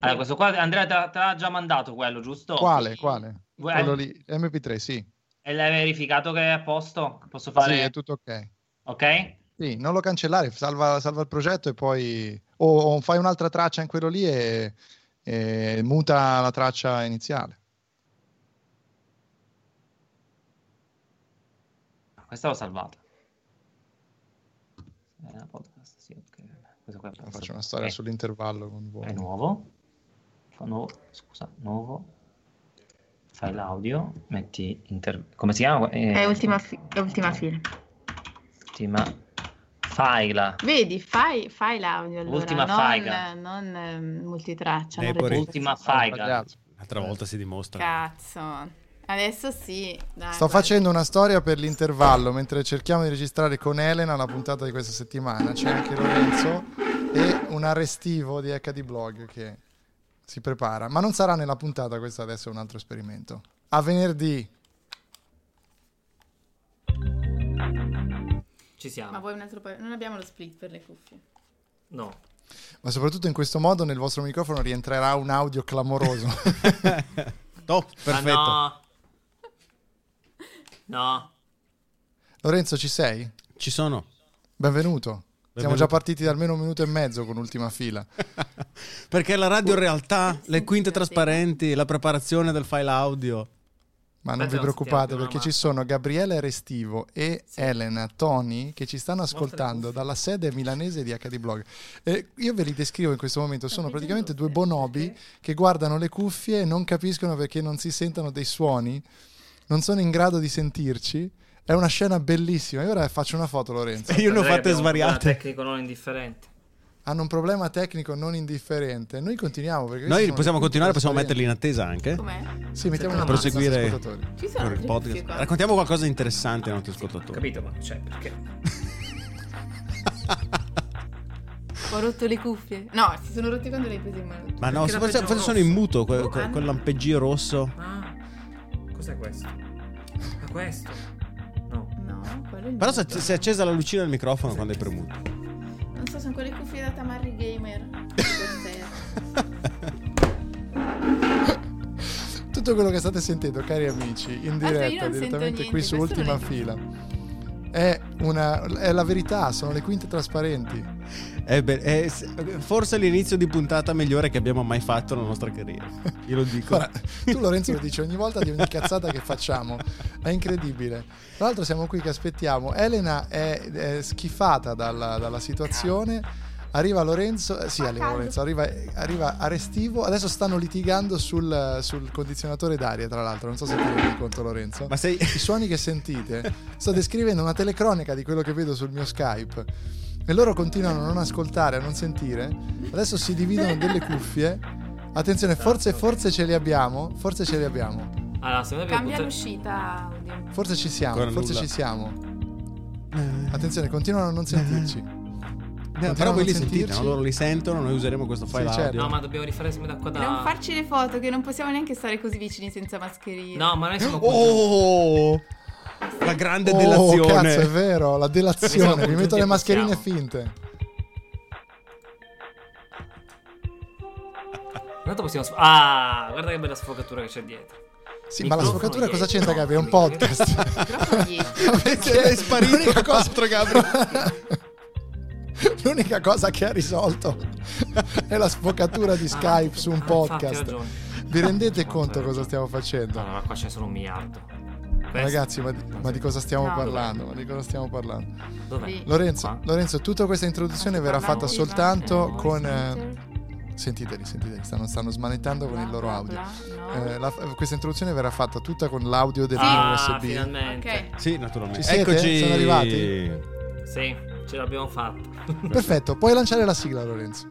Allora, questo qua, Andrea, te, l'ha già mandato quello, giusto? Quale? Quale? Vuoi- Quello lì, MP3, sì. E l'hai verificato che è a posto? Posso fare... Sì, è tutto ok. Ok? Sì, non lo cancellare, salva, salva il progetto e poi o, o fai un'altra traccia in quello lì e, e muta la traccia iniziale. Questa l'ho salvata. Eh, podcast, sì, ok. Questo qua è posto. Faccio una storia Ok. sull'intervallo con voi. È nuovo. Nuovo. Scusa, nuovo. File audio. Metti inter... Come si chiama? Eh, È ultima, fi- è ultima fila. ultima file. Vedi, fai, fai l'audio allora, Ultima non, faiga. non ehm, multitraccia. Eh, non Ultima faiga. L'altra volta si dimostra. Cazzo. Adesso sì. dai, Sto guarda. facendo una storia per l'intervallo mentre cerchiamo di registrare con Elena la puntata di questa settimana. C'è anche Lorenzo e un arrestivo di HD Blog che si prepara. Ma non sarà nella puntata, questo adesso è un altro esperimento. A venerdì. Ci siamo. Ma vuoi un altro paio? Non abbiamo lo split per le cuffie. No. Ma soprattutto in questo modo nel vostro microfono rientrerà un audio clamoroso. Oh, perfetto. Ah, no. No. Lorenzo, ci sei? Ci sono. Benvenuto. Siamo già partiti da almeno un minuto e mezzo con ultima fila. Perché la radio in realtà, le quinte trasparenti, la preparazione del file audio. Ma non vi preoccupate perché ci sono Gabriele Restivo e Sì. Elena Toni che ci stanno ascoltando dalla sede milanese di HD Blog. E io ve li descrivo in questo momento, sono praticamente due tutte, bonobi che guardano le cuffie e non capiscono perché non si sentono dei suoni, non sono in grado di sentirci. È una scena bellissima. Io ora faccio una foto, Lorenzo. Io ne ho fatte abbiamo un problema svariate. tecnico non indifferente. Hanno un problema tecnico non indifferente. Noi continuiamo perché Noi possiamo continuare, possiamo metterli in attesa anche. Com'è? Sì, mettiamo Per una proseguire- ascoltatori. Ci sono il podcast. Raccontiamo qualcosa di interessante ai nostri Ho ascoltatori. capito, ma cioè, perché? Ho rotto le cuffie. No, si sono rotte quando le hai prese in mano. Ma no, forse, forse sono in muto, que- Oh, que- ah. quel lampeggio rosso. Ah, cos'è questo? Ah, questo? Quello è il Però si è- si è accesa la lucina del microfono quando hai premuto. Non so, sono quelle cuffie da Tamarri Gamer. Queste- Tutto quello che state sentendo, cari amici, in Aspetta, io diretta, non direttamente sento qui niente, su questo Ultima non è- Fila, è, una, è la verità, sono le quinte trasparenti. Eh beh, è s- forse l'inizio di puntata migliore che abbiamo mai fatto nella nostra carriera. Io lo dico. Guarda, tu Lorenzo lo dici ogni volta di ogni cazzata che facciamo, è incredibile. Tra l'altro siamo qui che aspettiamo, Elena è, è schifata dalla, dalla situazione. Arriva Lorenzo, eh, sì, arriva. Lorenzo, arriva, arriva Arestivo. Adesso stanno litigando sul, sul condizionatore d'aria. Tra l'altro, non so se ti rendi conto, Lorenzo. Ma sei... I suoni che sentite, sto descrivendo una telecronica di quello che vedo sul mio Skype. E loro continuano a non ascoltare, a non sentire. Adesso si dividono delle cuffie. Attenzione, forse, forse ce li abbiamo. Forse ce li abbiamo. Allora, secondo me Cambia poter- l'uscita audio. Forse ci siamo, Ancora forse nulla. ci siamo. Attenzione, continuano a non sentirci. No, però voi li sentite, sentirci? no? loro li sentono, noi useremo questo file Sì, certo. audio. No, ma dobbiamo rifare da qua da... Non farci le foto, che non possiamo neanche stare così vicini senza mascherine. No, ma noi siamo. Oh! La grande Oh, delazione. cazzo, è vero, la delazione. Mi metto le mascherine possiamo. finte. Intanto possiamo... sf- Ah, guarda che bella sfocatura che c'è dietro. Sì, ma la Microfono sfocatura cosa dietro. c'entra, No, Gabri? È un microfono podcast. Microfono. Perché è sparito l'unica cosa- l'altro, Gabri. L'unica cosa che ha risolto è la sfocatura di Skype su un Ah, infatti, hai podcast. Vi rendete conto cosa stiamo facendo? No, no, qua c'è solo un miliardo. Questo- Ragazzi, ma di, ma di cosa stiamo No. parlando? Ma di cosa stiamo parlando? Dov'è? Lorenzo? Lorenzo, tutta questa introduzione verrà fatta soltanto ma- con... eh, eh, sentiteli, sentiteli, stanno, stanno smanettando con il loro audio. bla, no. Eh, la- questa introduzione verrà fatta tutta con l'audio del Ah, USB. finalmente. Ok. Sì, naturalmente. Ci siete? Eccoci. Sono arrivati? Sì, ce l'abbiamo fatta. Perfetto, puoi lanciare la sigla, Lorenzo.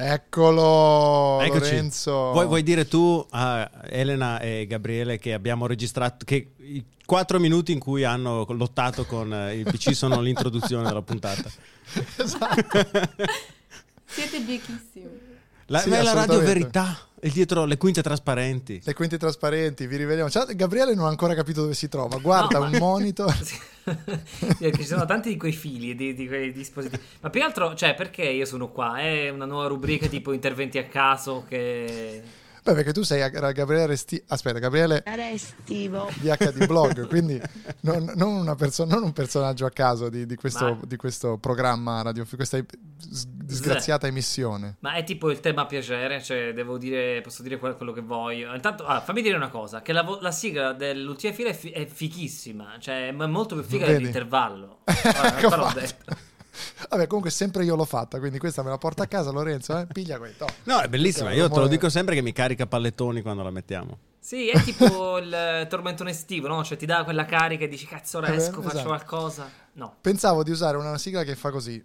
Eccolo, Eccoci. Lorenzo. Vuoi, vuoi dire tu a Elena e Gabriele che abbiamo registrato che i quattro minuti in cui hanno lottato con eh, il PC sono l'introduzione della puntata. Siete biechissimi. La, Sì, ma è la radio verità, è dietro le quinte trasparenti. Le quinte trasparenti, vi riveliamo. Ciao, Gabriele non ha ancora capito dove si trova. Guarda No, un ma- monitor. Ci sono tanti di quei fili e di, di quei dispositivi. Ma più che altro, cioè, perché io sono qua? È una nuova rubrica tipo interventi a caso che... Beh, perché tu sei a- Gabriele Resti... Aspetta, Gabriele Restivo. di HD Blog, quindi non, non una perso- non un personaggio a caso di, di questo, Ma- di questo programma radio, questa disgraziata emissione. Ma è tipo il tema piacere, cioè devo dire, posso dire que- quello che voglio. Intanto, ah, fammi dire una cosa, che la, vo- la sigla dell'ultima fila è, fi- è fichissima, cioè è molto più figa Vedi? dell'intervallo. Guarda, te l'ho detto. Vabbè, comunque sempre io l'ho fatta, quindi questa me la porto a casa, Lorenzo, eh? piglia questo. No, è bellissima. Io te lo dico sempre che mi carica pallettoni quando la mettiamo. Sì, è tipo il tormentone estivo, no? Cioè ti dà quella carica e dici cazzo ora Eh beh, esco, faccio esatto. qualcosa. No. Pensavo di usare una sigla che fa così.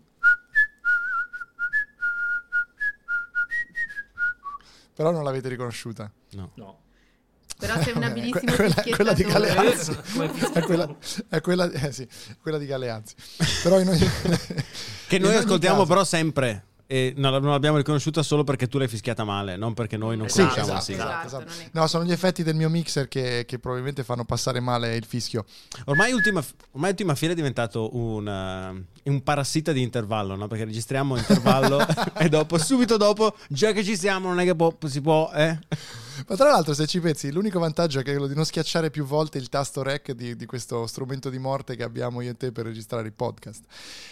Però non l'avete riconosciuta. No. No. Però sei un Que- abilissimo quella, quella di. Galeazzi. È quella, è quella, eh sì, quella di Galeazzi. Però in ogni, Che noi ascoltiamo caso- però sempre. E non non l'abbiamo riconosciuta solo perché tu l'hai fischiata male, non perché noi non conosciamo esatto, la sigla. esatto, Esatto, esatto. No, sono gli effetti del mio mixer che, che probabilmente fanno passare male il fischio. Ormai ultima, ormai ultima fila è diventato un, eh, un parassita di intervallo, no? Perché registriamo intervallo e dopo, subito dopo, già che ci siamo, non è che può- si può, eh? Ma tra l'altro, se ci pensi, l'unico vantaggio è che quello di non schiacciare più volte il tasto rec di, di questo strumento di morte che abbiamo io e te per registrare i podcast.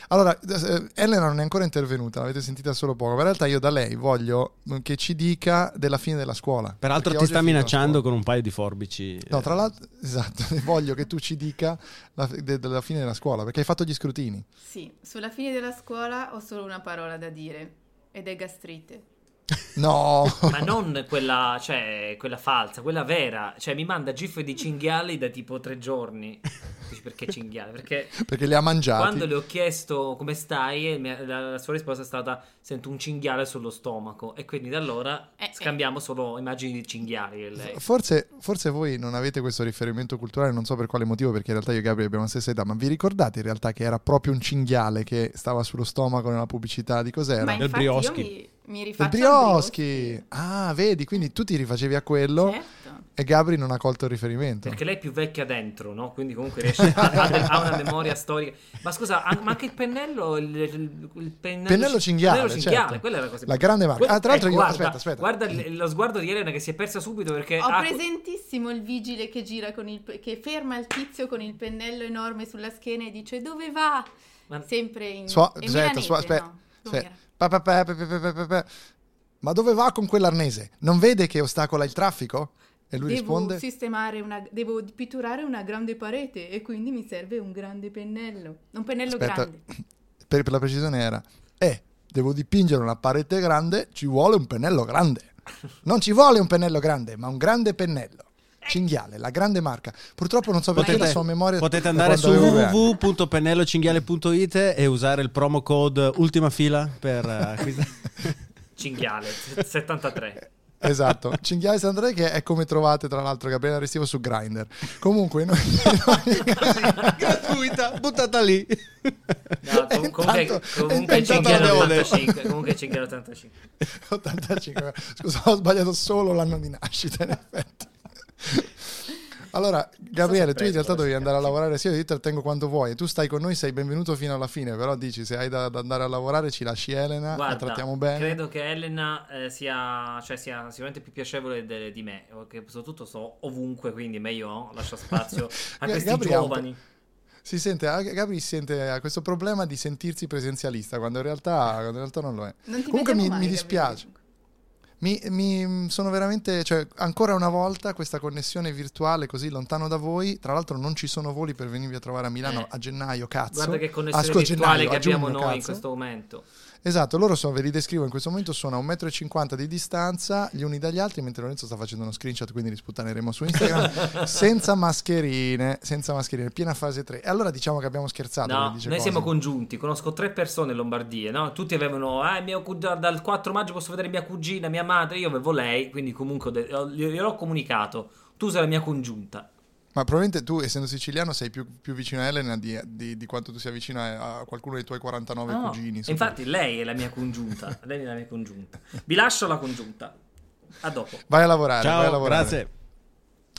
Allora, eh, Elena non è ancora intervenuta, l'avete sentita solo poco. Ma in realtà io da lei voglio che ci dica della fine della scuola. Peraltro ti sta minacciando con un paio di forbici. No, tra eh. l'altro, esatto, voglio che tu ci dica la- de- della fine della scuola, perché hai fatto gli scrutini. Sì, sulla fine della scuola ho solo una parola da dire. Ed è gastrite. No, Ma non quella, cioè, quella falsa, quella vera. Cioè, mi manda gif di cinghiali da tipo tre giorni. Dici perché cinghiali? Perché perché li ha mangiati. quando le ho chiesto come stai, la, la sua risposta è stata: Sento un cinghiale sullo stomaco. E quindi da allora Eh, eh. scambiamo solo immagini di cinghiali. Forse, forse voi non avete questo riferimento culturale, non so per quale motivo, perché in realtà io e Gabriele abbiamo la stessa età, ma vi ricordate in realtà che era proprio un cinghiale che stava sullo stomaco nella pubblicità di cos'era? Ma Del io brioschi. mi, mi Del rifaccio al brioschi! Ah, vedi, quindi tu ti rifacevi a quello Certo. E Gabri non ha colto il riferimento. Perché lei è più vecchia dentro, no? Quindi comunque riesce a, ha, ha una memoria storica. Ma scusa, an- ma anche il pennello, il, il- il pennello, Pennello cinghiale, pennello cinghiale, certo. quella è la cosa La grande marca. Que- Ah, tra l'altro eh, io- guarda, aspetta, aspetta. Guarda il- lo sguardo di Elena che si è persa subito perché Ho ha- presentissimo il vigile che gira con il pe- che ferma il tizio con il pennello enorme sulla schiena e dice dove va? Ma- Sempre in Sua- in aspetta, milanese, sua- aspetta, no? pa, pa, pa. Ma dove va con quell'arnese? Non vede che ostacola il traffico? E lui Devo risponde: sistemare una devo pitturare una grande parete e quindi mi serve un grande pennello. Un pennello Aspetta, grande. per, per la precisione era: Eh, devo dipingere una parete grande, ci vuole un pennello grande. Non ci vuole un pennello grande, ma un grande pennello. Cinghiale, la grande marca. Purtroppo non so perché Potete, la sua memoria. potete da andare su www.pennellocinghiale.it e usare il promo code ultima fila per eh, acquistare. cinghiale 73. Esatto, Cinghiale 73 che è come trovate tra l'altro Gabriele Restivo su Grindr. Comunque noi, gratuita, buttata lì. No, com- comunque, intanto- comunque cinghiale l'abbiamo 85. Comunque cinghiale 85. 85. Scusa, ho sbagliato solo l'anno di nascita, in effetti. Allora, Gabriele, tu in realtà dovevi andare a lavorare, sì, io ti trattengo quanto vuoi. Tu stai con noi, sei benvenuto fino alla fine, però dici se hai da, da andare a lavorare ci lasci Elena, la Guarda, trattiamo bene. credo che Elena eh, sia, cioè, sia sicuramente più piacevole de- di me, che soprattutto sto ovunque, quindi meglio lascia spazio a questi Gabri ha un po'- giovani. Si sente, ah, Gabri si sente ha questo problema di sentirsi presenzialista quando in realtà, quando in realtà non lo è. Non Comunque mi, mai, mi dispiace. Gabriele. Mi, mi- sono veramente, cioè, ancora una volta questa connessione virtuale così lontano da voi. Tra l'altro, non ci sono voli per venirvi a trovare a Milano Eh. a gennaio. Cazzo, Guarda che connessione scusa, virtuale gennaio, che abbiamo noi in cazzo. questo momento. Esatto, loro sono, ve li descrivo in questo momento, sono a 1,50 m di distanza gli uni dagli altri, mentre Lorenzo sta facendo uno screenshot, quindi li sputtaneremo su Instagram, senza mascherine, senza mascherine, piena fase 3. E allora diciamo che abbiamo scherzato. No, noi cose. siamo congiunti. Conosco tre persone in Lombardia, no? Tutti avevano, ah, mio dal 4 maggio posso vedere mia cugina, mia madre. Io avevo lei, quindi comunque gliel'ho comunicato. Tu sei la mia congiunta. Ma probabilmente tu, essendo siciliano, sei più, più vicino a Elena di, di- di quanto tu sia vicino a, qualcuno dei tuoi 49 No, cugini. super- infatti lei è la mia congiunta. lei è la mia congiunta. Vi lascio la congiunta. A dopo. Vai a lavorare, vai a Ciao, lavorare. grazie.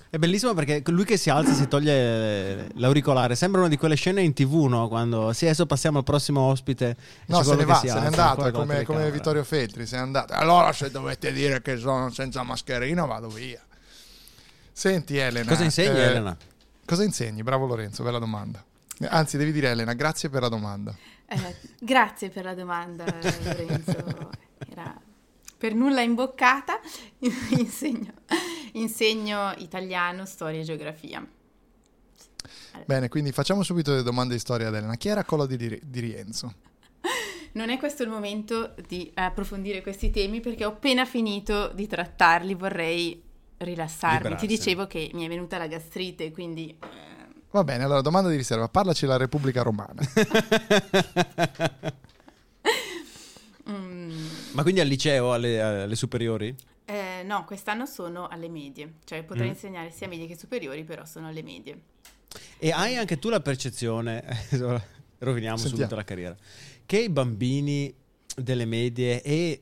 È bellissimo perché lui che si alza si toglie l'auricolare. Sembra una di quelle scene in tv, no? Quando sì, adesso passiamo al prossimo ospite. No, se ne va, se n'è andato, è come, come. Vittorio Feltri, se n'è andato. Allora se dovete dire che sono senza mascherina vado via. Senti Elena. Cosa insegni, eh, Elena? Cosa insegni? Bravo Lorenzo, bella domanda. Anzi, devi dire Elena, grazie per la domanda. Eh, grazie per la domanda, Lorenzo. Era per nulla imboccata. insegno, insegno italiano, storia e geografia. Bene, quindi facciamo subito le domande di storia ad Elena. Chi era Collo di, di Rienzo? Non è questo il momento di approfondire questi temi perché ho appena finito di trattarli, vorrei rilassarmi. Liberarsi. Ti dicevo che mi è venuta la gastrite, quindi eh, Va bene, allora domanda di riserva. Parlaci della Repubblica Romana. mm, Ma quindi al liceo, alle, alle superiori? eh, no, quest'anno sono alle medie, cioè potrei Mm. insegnare sia medie che superiori, però sono alle medie. E hai anche tu la percezione, roviniamo Sentiamo. subito la carriera, che i bambini delle medie e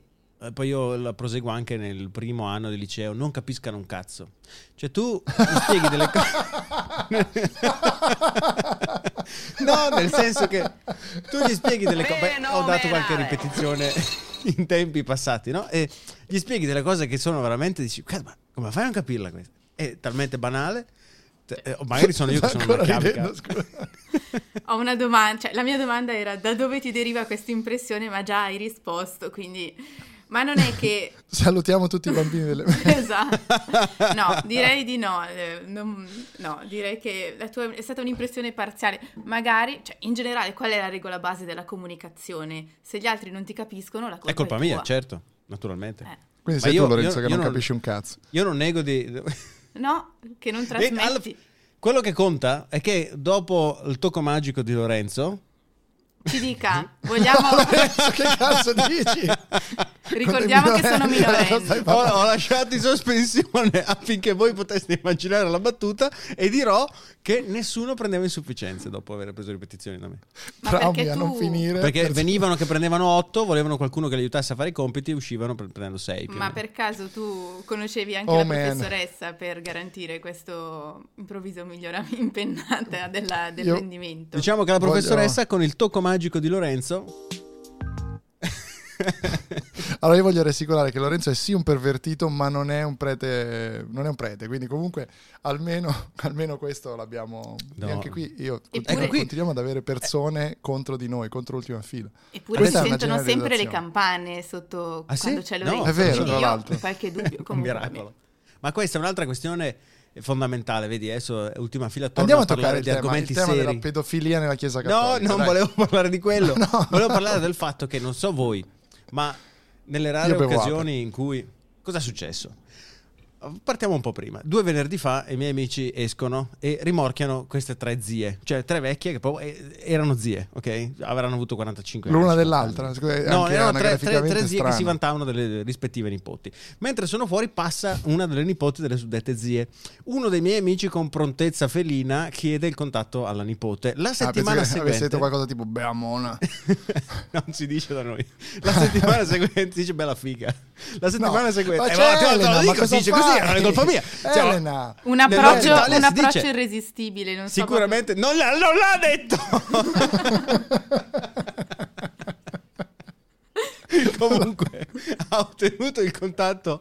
poi io la proseguo anche nel primo anno di liceo non capiscano un cazzo. Cioè tu gli spieghi delle cose... no, nel senso che tu gli spieghi delle cose... Ho dato qualche ripetizione in tempi passati, no? E gli spieghi delle cose che sono veramente... Dici, "Cazzo, ma come fai a non capirla questa? È talmente banale... eh, o magari sono io che sono una chiavica. Ho una domanda, cioè la mia domanda era da dove ti deriva questa impressione, ma già hai risposto, quindi... Ma non è che... Salutiamo tutti i bambini delle esatto. No, direi di no. eh, non- no, direi che la tua è stata un'impressione parziale. Magari, cioè, in generale, qual è la regola base della comunicazione? Se gli altri non ti capiscono, la colpa È colpa è mia, certo, naturalmente. Eh. Quindi Ma sei io- tu Lorenzo io- che io non non- capisci un cazzo. Io non nego di... No, che non E trasmetti. alla- Quello che conta è che dopo il tocco magico di Lorenzo... Ci dica, vogliamo... Lorenzo, che cazzo dici? Ricordiamo che sono minorenni. Ho, lasciato in sospensione affinché voi poteste immaginare la battuta e dirò che nessuno prendeva insufficienze dopo aver preso ripetizioni da me. Ma Traumi perché a tu... non finire. Perché Per- venivano che prendevano 8, volevano qualcuno che li aiutasse a fare i compiti e uscivano pre- prendendo 6. Ma per caso tu conoscevi anche Oh, la man. professoressa per garantire questo improvviso miglioramento impennata della- del Io- rendimento? Diciamo che la Voglio- professoressa con il tocco magico di Lorenzo... Allora io voglio rassicurare che Lorenzo è sì un pervertito, ma non è un prete, non è un prete, quindi comunque almeno, almeno questo l'abbiamo... No. E anche qui io Eppure- ecco, continuiamo ad avere persone contro di noi, contro l'ultima fila. Eppure Questa si sentono sempre le campane sotto Ah, sì? quando c'è No, Lorenzo. è vero, tra l'altro. qualche dubbio. un Comunque, miracolo. Ma questa è un'altra questione fondamentale, vedi, adesso è ultima fila torno Andiamo a toccare il di tema, il argomenti tema della seri. pedofilia nella Chiesa No, Cattolica. non dai. volevo parlare di quello. No. Volevo parlare del fatto che non so voi, ma nelle rare occasioni in cui cosa è successo? Partiamo un po' prima. Due venerdì fa i miei amici escono e rimorchiano queste tre zie, cioè tre vecchie che proprio eh, erano zie, ok? Avranno avuto 45 anni. L'una 50 dell'altra, No, erano tre, tre- tre zie che si vantavano delle rispettive nipoti. Mentre sono fuori passa una delle nipoti delle suddette zie. Uno dei miei amici con prontezza felina chiede il contatto alla nipote. La Ah, settimana avessi seguente... detto qualcosa tipo Beamona. non si dice da noi. La settimana seguente dice bella figa. La settimana No, seguente. ma Eh, c'è ma ma dico, cosa si dice fai? Così, non è colpa mia. Cioè, Elena. Un approccio, un approccio dice- irresistibile. Non so Sicuramente non l'ha, non l'ha detto. Comunque ha ottenuto il contatto.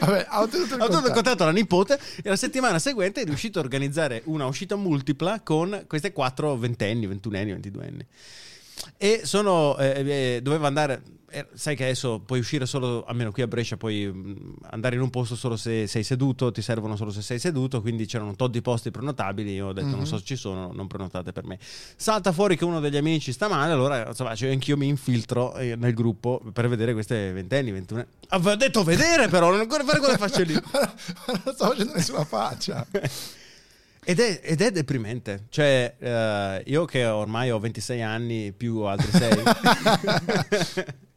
Vabbè, ha ottenuto il Ha ottenuto il contatto. contatto alla nipote e la settimana seguente è riuscito a organizzare una uscita multipla con queste quattro ventenni, ventunenni, ventiduenni. E sono, eh, eh, doveva andare, sai che adesso puoi uscire solo, almeno qui a Brescia, puoi mh, andare in un posto solo se sei seduto, ti servono solo se sei seduto, quindi c'erano un tot di posti prenotabili, io ho detto Mhm. non so se ci sono, non prenotate per me. Salta fuori che uno degli amici sta male, allora insomma, cioè, anch'io mi infiltro eh, nel gruppo per vedere queste ventenni, ventuno. Aveva detto vedere però, non ancora fare quelle facce lì. Non sto facendo nessuna faccia. Ed è, ed è deprimente. Cioè, eh, io che ormai ho 26 anni più altri 6.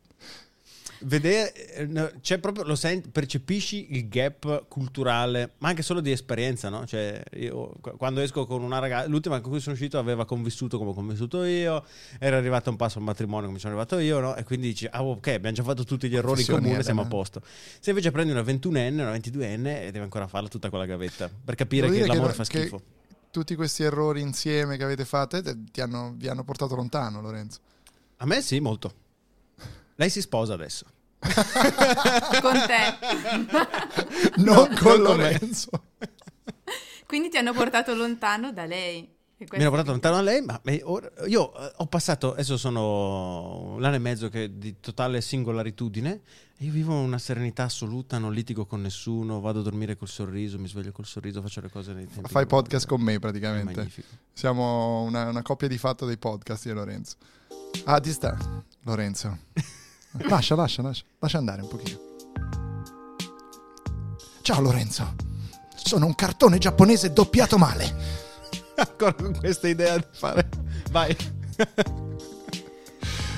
vedere, eh, c'è proprio, lo senti, percepisci il gap culturale, ma anche solo di esperienza, no? Cioè, io qu- quando esco con una ragazza, l'ultima con cui sono uscito aveva convissuto come ho convissuto io, era arrivato un passo al matrimonio come sono arrivato io, no? E quindi dici, ah, ok, abbiamo già fatto tutti gli errori in comune, siamo a Elena. posto. Se invece prendi una 21enne, una 22enne e devi ancora farla tutta quella gavetta per capire che dire l'amore che- fa che schifo. Tutti questi errori insieme che avete fatto eh, ti hanno, vi hanno portato lontano, Lorenzo. A me sì, molto. Lei si sposa adesso. con te. Non con non con. Lorenzo. Quindi ti hanno portato lontano da lei. Mi hanno portato lontano da lei, ma io eh, ho passato, adesso sono un anno e mezzo che di totale singolaritudine, e io vivo una serenità assoluta, non litigo con nessuno, vado a dormire col sorriso, mi sveglio col sorriso, faccio le cose nei tempi. Fai podcast con me praticamente. magnifico. Siamo una, una coppia di fatto dei podcast io e Lorenzo. Ah, ti sta, Lorenzo. Lascia, lascia, lascia. Lascia andare un pochino. Ciao Lorenzo. Sono un cartone giapponese doppiato male. Ancora con questa idea di fare... Vai.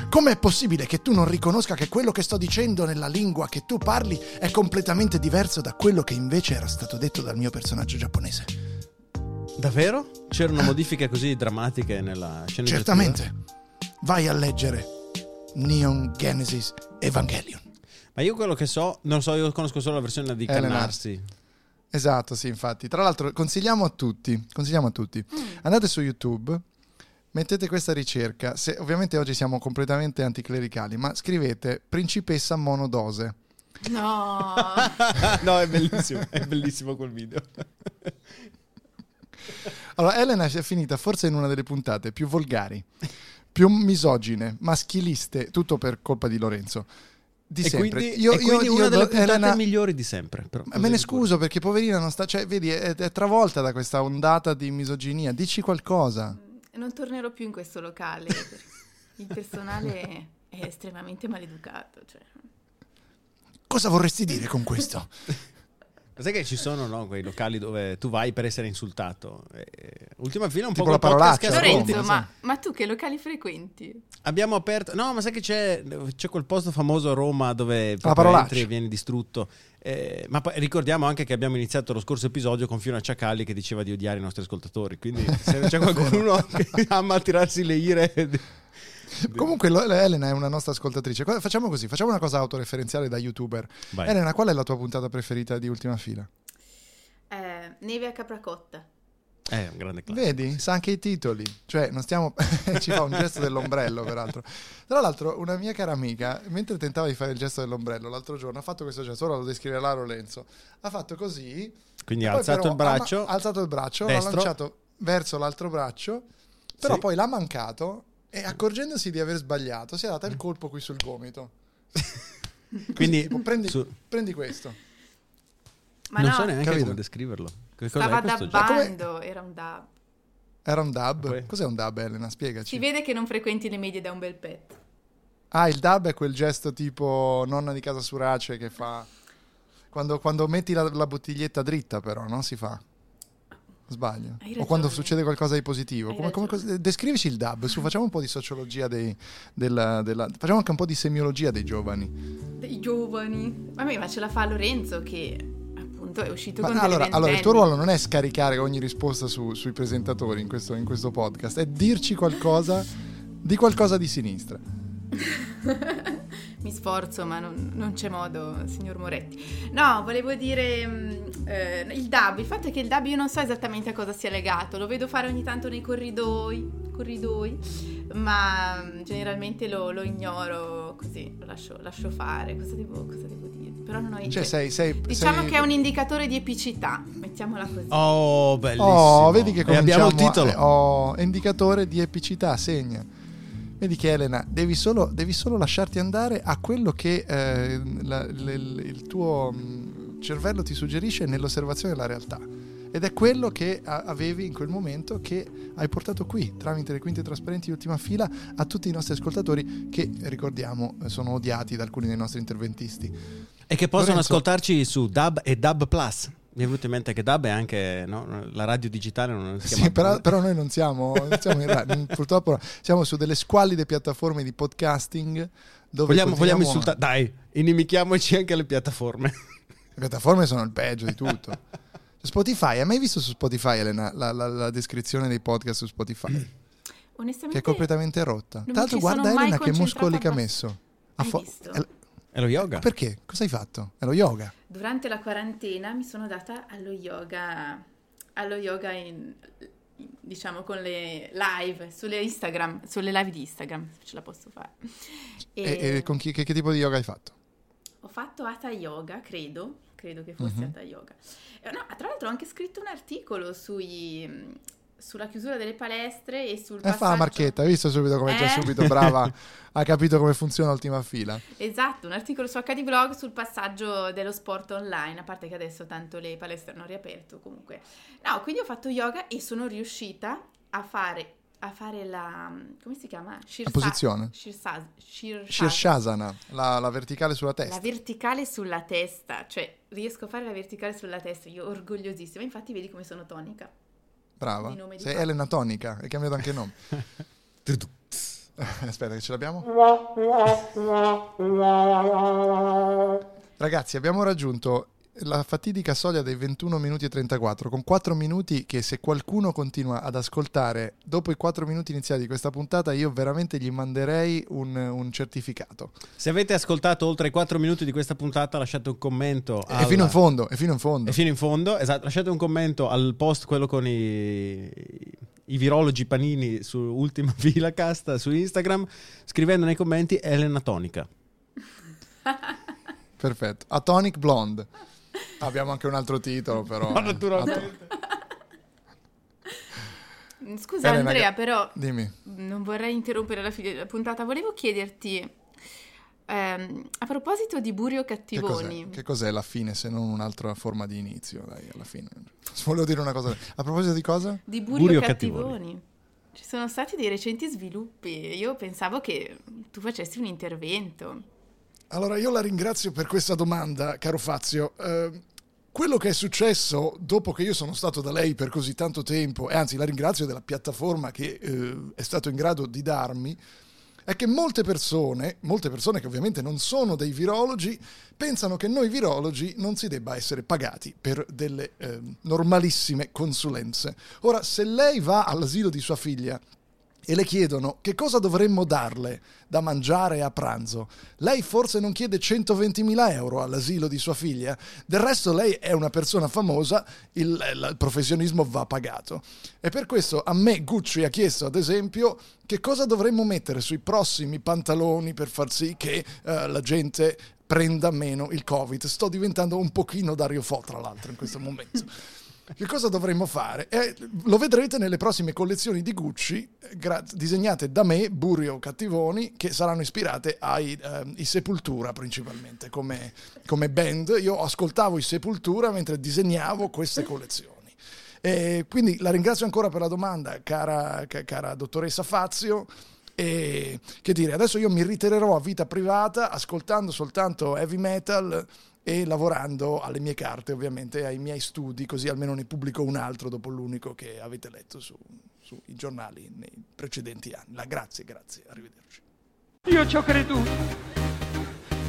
Com'è possibile che tu non riconosca che quello che sto dicendo nella lingua che tu parli è completamente diverso da quello che invece era stato detto dal mio personaggio giapponese? Davvero? C'erano modifiche così drammatiche nella sceneggiatura? Certamente. Vai a leggere Neon Genesis Evangelion. Ma io quello che so, non so, io conosco solo la versione di Elena. Cannarsi. Esatto, sì, infatti. Tra l'altro consigliamo a tutti, consigliamo a tutti. Andate su YouTube, mettete questa ricerca. Se, ovviamente oggi siamo completamente anticlericali, ma scrivete principessa monodose. No. no, è bellissimo, è bellissimo quel video. Allora, Elena si è finita forse in una delle puntate più volgari, più misogine, maschiliste, tutto per colpa di Lorenzo. Di e sempre. quindi, Io- e quindi io- una io- delle puntate Elena- migliori di sempre. però, me ne di pure. scuso perché poverina non sta, cioè, vedi, è, è travolta da questa ondata di misoginia. Dici qualcosa. Non tornerò più in questo locale. Il personale è estremamente maleducato. Cioè. Cosa vorresti dire con questo? Ma Sai che ci sono no, quei locali dove tu vai per essere insultato? E, ultima fila un Tipo po' la parolaccia. Lorenzo, ma, ma tu che locali frequenti? Abbiamo aperto... No, ma sai che c'è, c'è quel posto famoso a Roma dove entri e vieni distrutto. Eh, ma poi ricordiamo anche che abbiamo iniziato lo scorso episodio con Fiona Ciacalli che diceva di odiare i nostri ascoltatori. Quindi se c'è qualcuno che ama tirarsi le ire... Comunque Elena è una nostra ascoltatrice. Facciamo così, facciamo una cosa autoreferenziale da youtuber. Vai. Elena, qual è la tua puntata preferita di Ultima Fila? Eh, neve a Capracotta. È un grande classico. Vedi, sa anche i titoli. Cioè, non stiamo... ci fa un gesto dell'ombrello, peraltro. Tra l'altro, una mia cara amica, mentre tentava di fare il gesto dell'ombrello l'altro giorno, ha fatto questo gesto, ora lo descriverà Lorenzo. Ha fatto così... Quindi ha alzato però il braccio. Ha alzato il braccio, destro. l'ha lanciato verso l'altro braccio, però Sì. poi l'ha mancato e accorgendosi di aver sbagliato, si è data il colpo qui sul gomito. Quindi Tipo, prendi, su- prendi questo. Ma non no, so neanche Capito. come descriverlo. Che stava dabbando, era un dab. Era un dub? Poi- Cos'è un dub, Elena? Spiegaci. Si vede che non frequenti le medie da un bel pezzo. Ah, il dub è quel gesto tipo nonna di casa Surace che fa... Quando, quando metti la, la bottiglietta dritta però, no? Si fa. Sbaglio. O quando succede qualcosa di positivo. Come- come descrivici il dub, su, facciamo un po' di sociologia dei, della, della- Facciamo anche un po' di semiologia dei giovani. Dei giovani. Vabbè, ma ce la fa Lorenzo che appunto è uscito Ma con allora, allora, il tuo ruolo non è scaricare ogni risposta su- sui presentatori in questo, in questo podcast, è dirci qualcosa di qualcosa di sinistra. Mi sforzo, ma non, non c'è modo, signor Moretti. No, volevo dire mm, eh, il DAB. Il fatto è che il DAB io non so esattamente a cosa sia legato. Lo vedo fare ogni tanto nei corridoi, corridoi ma mm, generalmente lo, lo ignoro così, lo lascio, lascio fare. Cosa devo, cosa devo dire? Però non ho Cioè, idea. sei, sei, Diciamo sei- che è un indicatore di epicità, mettiamola così. Oh, bellissimo. Oh, vedi che E abbiamo il titolo. a- oh, indicatore di epicità, segna. Vedi che Elena, devi solo, devi solo lasciarti andare a quello che eh, la- le- il, tuo mh, cervello ti suggerisce nell'osservazione della realtà. Ed è quello che avevi in quel momento che hai portato qui, tramite le quinte trasparenti di ultima fila, a tutti i nostri ascoltatori che, ricordiamo, sono odiati da alcuni dei nostri interventisti. E che possono Lorenzo. ascoltarci su Dub e Dub Plus. Mi è venuto in mente che Dub è anche no? la radio digitale, non si chiama Sì, però, però noi non siamo, non siamo in ra- purtroppo siamo su delle squallide piattaforme di podcasting dove Vogliamo, vogliamo insultare? Dai, inimichiamoci anche alle piattaforme. Le piattaforme sono il peggio di tutto. Spotify, hai mai visto su Spotify, Elena, la, la- la descrizione dei podcast su Spotify? Che Onestamente è completamente rotta. Tra l'altro, guarda Elena che muscoli che ha messo. Ha Hai fo- visto? È- lo yoga. Perché? Cosa hai fatto? È lo yoga. Durante la quarantena mi sono data allo yoga, allo yoga in, diciamo con le live sulle Instagram, sulle live di Instagram, se ce la posso fare. E, e con chi, che, che tipo di yoga hai fatto? Ho fatto Hatha Yoga, credo, credo che fosse Mhm. Hatha Yoga. Eh, no, tra l'altro ho anche scritto un articolo sui, sulla chiusura delle palestre e sul E Eh, fa la passaggio- marchetta, hai visto subito come già Eh? subito brava, ha capito come funziona l'ultima fila. Esatto, un articolo su HD Blog sul passaggio dello sport online, a parte che adesso tanto le palestre hanno riaperto comunque. No, quindi ho fatto yoga e sono riuscita a fare, a fare la... come si chiama? Shirsa- posizione? Shirsa- Shirsa- Shirshasana, la, la verticale sulla La testa. verticale sulla testa, cioè riesco a fare la verticale sulla testa, io orgogliosissima, infatti vedi come sono tonica. Brava. di nome di Sei fatto. Elena Tonica, hai cambiato anche nome. Aspetta, che ce l'abbiamo? Ragazzi, abbiamo raggiunto la fatidica soglia dei 21 minuti e 34, con 4 minuti che se qualcuno continua ad ascoltare dopo i 4 minuti iniziali di questa puntata, io veramente gli manderei un, un certificato. Se avete ascoltato oltre i 4 minuti di questa puntata, lasciate un commento. E al- fino in fondo, e fino in fondo. E fino in fondo, esatto. Lasciate un commento al post, quello con i, i virologi panini su Ultima Fila Casta su Instagram, scrivendo nei commenti Elena Tonica. Perfetto. Atonic Blonde. Abbiamo anche un altro titolo, però. Ma naturalmente. Ato- Scusa Elena, Andrea, che- però Dimmi. non vorrei interrompere la, fi- la puntata, volevo chiederti, ehm, a proposito di Burio Che Cattivoni, cos'è? che cos'è la fine se non un'altra forma di inizio? Dai, alla fine. Volevo dire una cosa. A proposito di cosa? di Burio, Burio Cattivoni. Cattivoni. ci sono stati dei recenti sviluppi, io pensavo che tu facessi un intervento. Allora, io la ringrazio per questa domanda, caro Fazio. Eh, quello che è successo dopo che io sono stato da lei per così tanto tempo, e anzi la ringrazio della piattaforma che eh, è stato in grado di darmi, è che molte persone, molte persone che ovviamente non sono dei virologi, pensano che noi virologi non si debba essere pagati per delle eh, normalissime consulenze. Ora, se lei va all'asilo di sua figlia e le chiedono che cosa dovremmo darle da mangiare a pranzo. Lei forse non chiede 120.000 euro all'asilo di sua figlia, del resto lei è una persona famosa, il, il professionismo va pagato. E per questo a me Gucci ha chiesto, ad esempio, che cosa dovremmo mettere sui prossimi pantaloni per far sì che eh, la gente prenda meno il Covid. Sto diventando un pochino Dario Fo, tra l'altro, in questo momento. Che cosa dovremmo fare? Eh, lo vedrete nelle prossime collezioni di Gucci, eh, gra- disegnate da me, Burio Cattivoni, che saranno ispirate ai ehm, i Sepultura principalmente, come, come band. Io ascoltavo i Sepultura mentre disegnavo queste collezioni. E quindi la ringrazio ancora per la domanda, cara, ca- cara dottoressa Fazio. E che dire, adesso io mi ritirerò a vita privata ascoltando soltanto heavy metal e lavorando alle mie carte, ovviamente, ai miei studi, così almeno ne pubblico un altro dopo l'unico che avete letto su- sui giornali nei precedenti anni. La, grazie, grazie, arrivederci. Io ci ho creduto,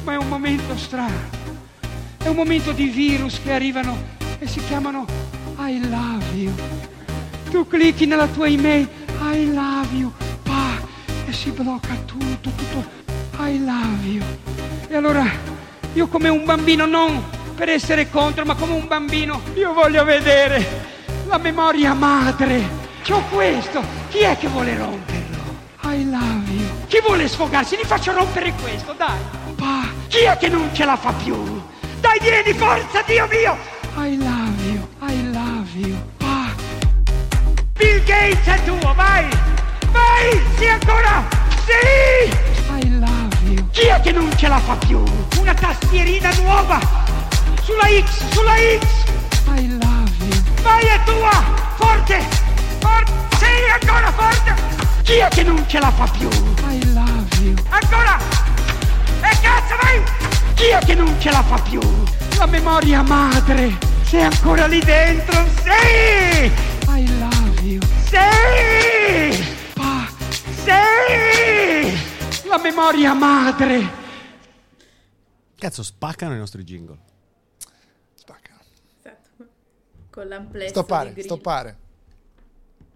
ma è un momento strano. È un momento di virus che arrivano e si chiamano I love you. Tu clicchi nella tua email I love you, pa, e si blocca tutto, tutto I love you. E allora io come un bambino, non per essere contro, ma come un bambino, io voglio vedere la memoria madre. C'ho questo, chi è che vuole romperlo? I love you. Chi vuole sfogarsi? Gli faccio rompere questo, dai. Pa, chi è che non ce la fa più? Dai, vieni, forza, Dio mio! I love you, I love you. Pa. Bill Gates è tuo, vai! Vai! Sì, ancora! Sì! Che non ce la fa più? Una tastierina nuova! Sulla X, sulla X! I love you. Vai è tua! Forte! Forte! Sì, ancora forte! Chi è che non ce la fa più? I love you. Ancora! E cazzo vai! Chi è che non ce la fa più? La memoria madre! Sei ancora lì dentro? Sì! I love you. Sì! Pa- sì! La memoria madre! Cazzo, spaccano i nostri jingle. Spacca. Esatto. Con l'amplesso Stoppare, di stoppare.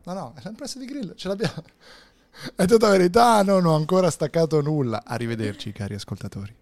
No, no, è l'impresso di grill, ce l'abbiamo. È tutta verità, non ho ancora staccato nulla. Arrivederci, cari ascoltatori.